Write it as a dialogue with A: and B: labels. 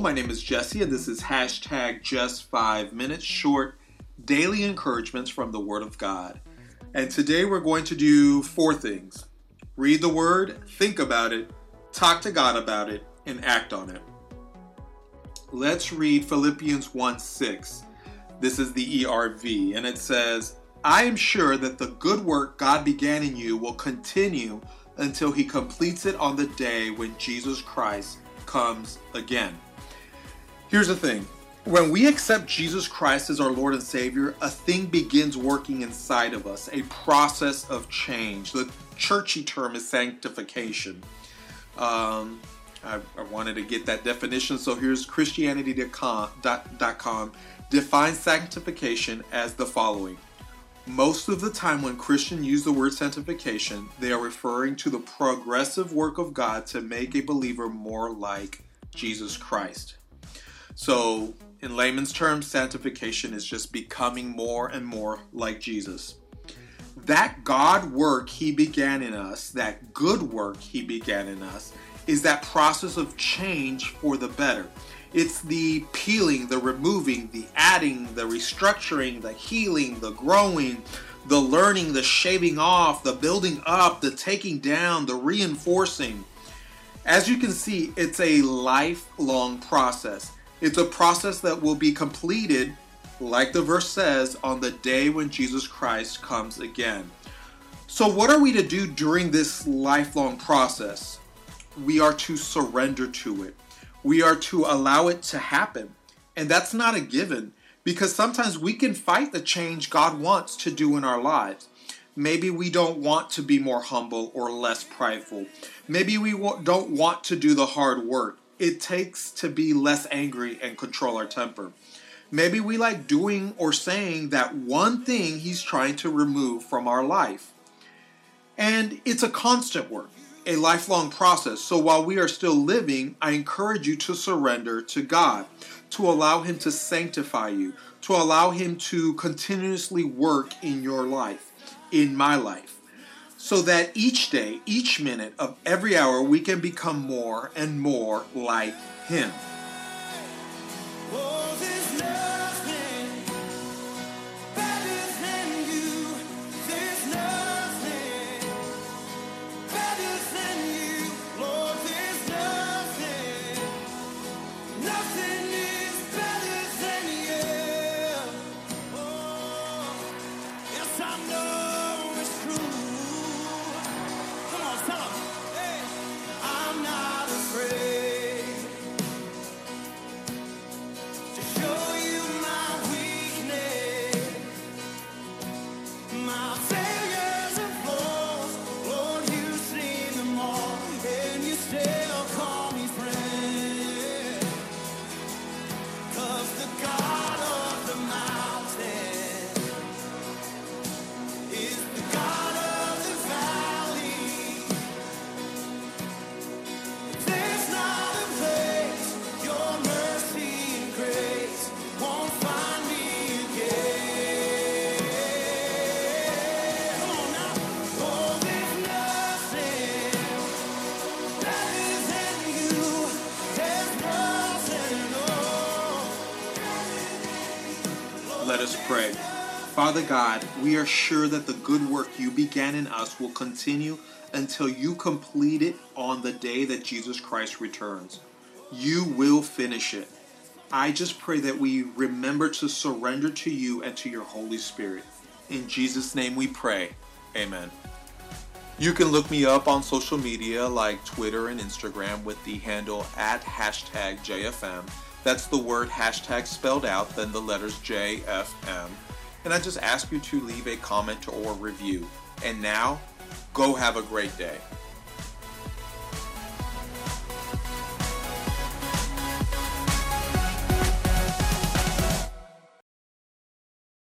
A: My name is Jesse, and this is hashtag just five minutes short daily encouragements from the Word of God. And today we're going to do four things read the Word, think about it, talk to God about it, and act on it. Let's read Philippians 1 6. This is the ERV, and it says, I am sure that the good work God began in you will continue until he completes it on the day when Jesus Christ comes again. Here's the thing when we accept Jesus Christ as our Lord and Savior, a thing begins working inside of us, a process of change. The churchy term is sanctification. Um, I, I, wanted to get that definition, so here's Christianity.com defines sanctification as the following. Most of the time, when Christians use the word sanctification, they are referring to the progressive work of God to make a believer more like Jesus Christ. So, in layman's terms, sanctification is just becoming more and more like Jesus. That God work He began in us, that good work He began in us, is that process of change for the better. It's the peeling, the removing, the adding, the restructuring, the healing, the growing, the learning, the shaving off, the building up, the taking down, the reinforcing. As you can see, it's a lifelong process. It's a process that will be completed, like the verse says, on the day when Jesus Christ comes again. So, what are we to do during this lifelong process? We are to surrender to it we are to allow it to happen. And that's not a given because sometimes we can fight the change God wants to do in our lives. Maybe we don't want to be more humble or less prideful. Maybe we don't want to do the hard work. It takes to be less angry and control our temper. Maybe we like doing or saying that one thing He's trying to remove from our life. And it's a constant work a lifelong process. So while we are still living, I encourage you to surrender to God, to allow Him to sanctify you, to allow Him to continuously work in your life, in my life, so that each day, each minute of every hour, we can become more and more like Him. Let us pray. Father God, we are sure that the good work you began in us will continue until you complete it on the day that Jesus Christ returns. You will finish it. I just pray that we remember to surrender to you and to your Holy Spirit. In Jesus' name we pray. Amen. You can look me up on social media like Twitter and Instagram with the handle at hashtag JFM. That's the word hashtag spelled out, then the letters JFM. And I just ask you to leave a comment or review. And now, go have a great day.